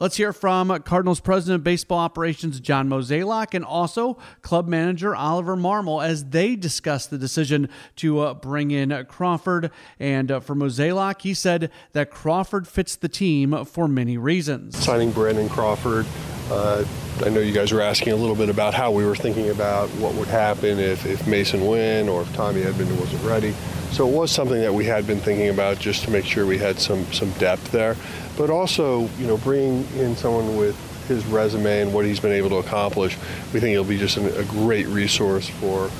Let's hear from Cardinals President of Baseball Operations John Mozeliak and also club manager Oliver Marmol as they discuss the decision to uh, bring in Crawford. And uh, for Mozeliak, he said that Crawford fits the team for many reasons. Signing Brandon Crawford uh, I know you guys were asking a little bit about how we were thinking about what would happen if, if Masyn Winn or if Tommy Edman wasn't ready. So it was something that we had been thinking about just to make sure we had some some depth there, but also you know bringing in someone with his resume and what he's been able to accomplish, we think he'll be just an, a great resource for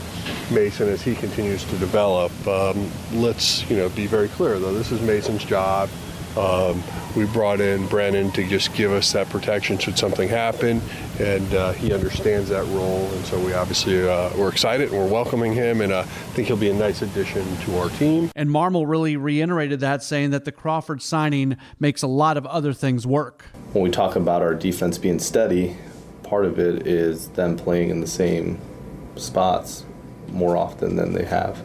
Masyn as he continues to develop. Um, let's you know be very clear though, this is Masyn's job. Um, we brought in Brandon to just give us that protection should something happen, and uh, he understands that role. And so we obviously uh, we're excited and we're welcoming him, and uh, think he'll be a nice addition to our team. And Marmol really reiterated that, saying that the Crawford signing makes a lot of other things work. When we talk about our defense being steady, part of it is them playing in the same spots more often than they have,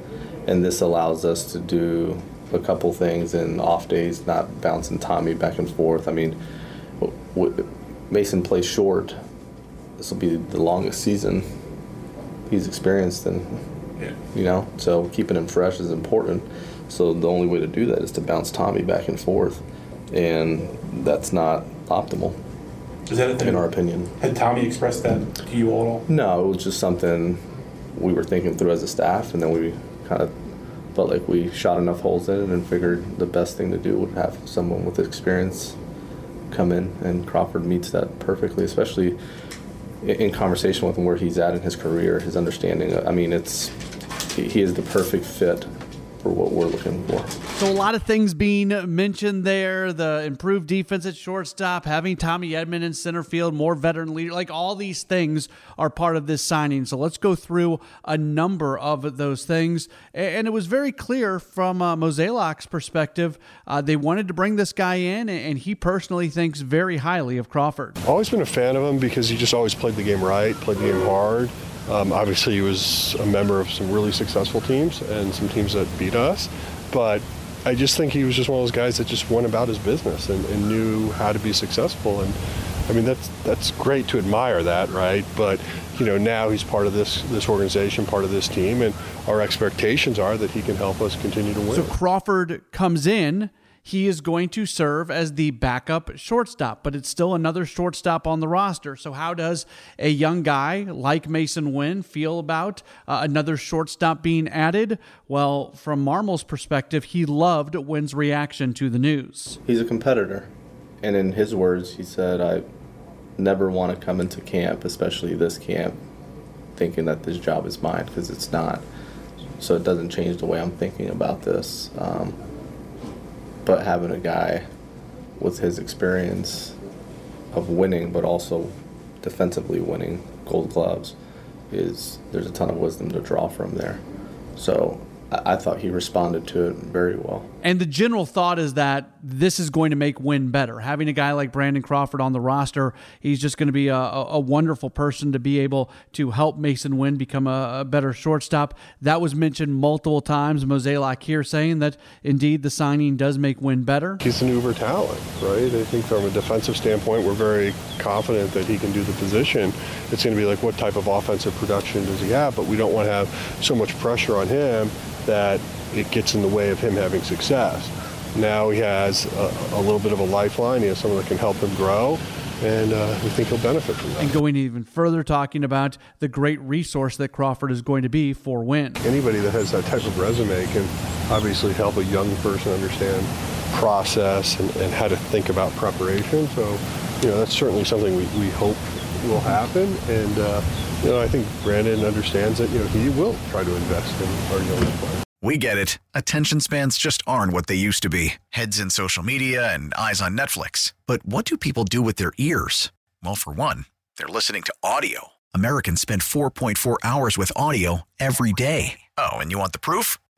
and this allows us to do a couple things and off days, not bouncing Tommy back and forth. I mean, Masyn plays short. This will be the longest season he's experienced, and yeah. you know, so keeping him fresh is important. So the only way to do that is to bounce Tommy back and forth, and that's not optimal. Is that a thing? In our opinion. Had Tommy expressed that to you all? No, it was just something we were thinking through as a staff, and then we kind of felt like we shot enough holes in it and figured the best thing to do would have someone with experience come in, and Crawford meets that perfectly, especially in conversation with him where he's at in his career, his understanding. I mean, it's he is the perfect fit for what we're looking for. So a lot of things being mentioned there: the improved defense at shortstop, having Tommy Edman in center field, more veteran leader. Like all these things are part of this signing. So let's go through a number of those things. And it was very clear from uh, Mozeliak's perspective, uh, they wanted to bring this guy in, and he personally thinks very highly of Crawford. Always been a fan of him because he just always played the game right, played the game hard. Um, obviously, he was a member of some really successful teams and some teams that beat us. But I just think he was just one of those guys that just went about his business and, and knew how to be successful. And I mean, that's that's great to admire that, right? But you know, now he's part of this this organization, part of this team, and our expectations are that he can help us continue to win. So Crawford comes in he is going to serve as the backup shortstop, but it's still another shortstop on the roster. So, how does a young guy like Masyn Winn feel about uh, another shortstop being added? Well, from Marmol's perspective, he loved Winn's reaction to the news. He's a competitor. And in his words, he said, I never want to come into camp, especially this camp, thinking that this job is mine because it's not. So it doesn't change the way I'm thinking about this. Um, but having a guy with his experience of winning, but also defensively winning gold gloves, is there's a ton of wisdom to draw from there. So I thought he responded to it very well. And the general thought is that this is going to make Winn better. Having a guy like Brandon Crawford on the roster, he's just going to be a, a wonderful person to be able to help Masyn Winn become a, a, better shortstop. That was mentioned multiple times. Mozeliak here saying that indeed the signing does make Winn better. He's an uber talent, right? I think from a defensive standpoint, we're very confident that he can do the position. It's going to be like what type of offensive production does he have, but we don't want to have so much pressure on him that it gets in the way of him having success. Now he has a, a little bit of a lifeline. He has someone that can help him grow, and uh, we think he'll benefit from that. And going even further, talking about the great resource that Crawford is going to be for Winn. Anybody that has that type of resume can obviously help a young person understand process and, and how to think about preparation. So, you know, that's certainly something we, we hope will happen. And, uh, you know, I think Brandon understands that, you know, he will try to invest in our younger players. We get it. Attention spans just aren't what they used to be heads in social media and eyes on Netflix. But what do people do with their ears? Well, for one, they're listening to audio. Americans spend 4.4 hours with audio every day. Oh, and you want the proof?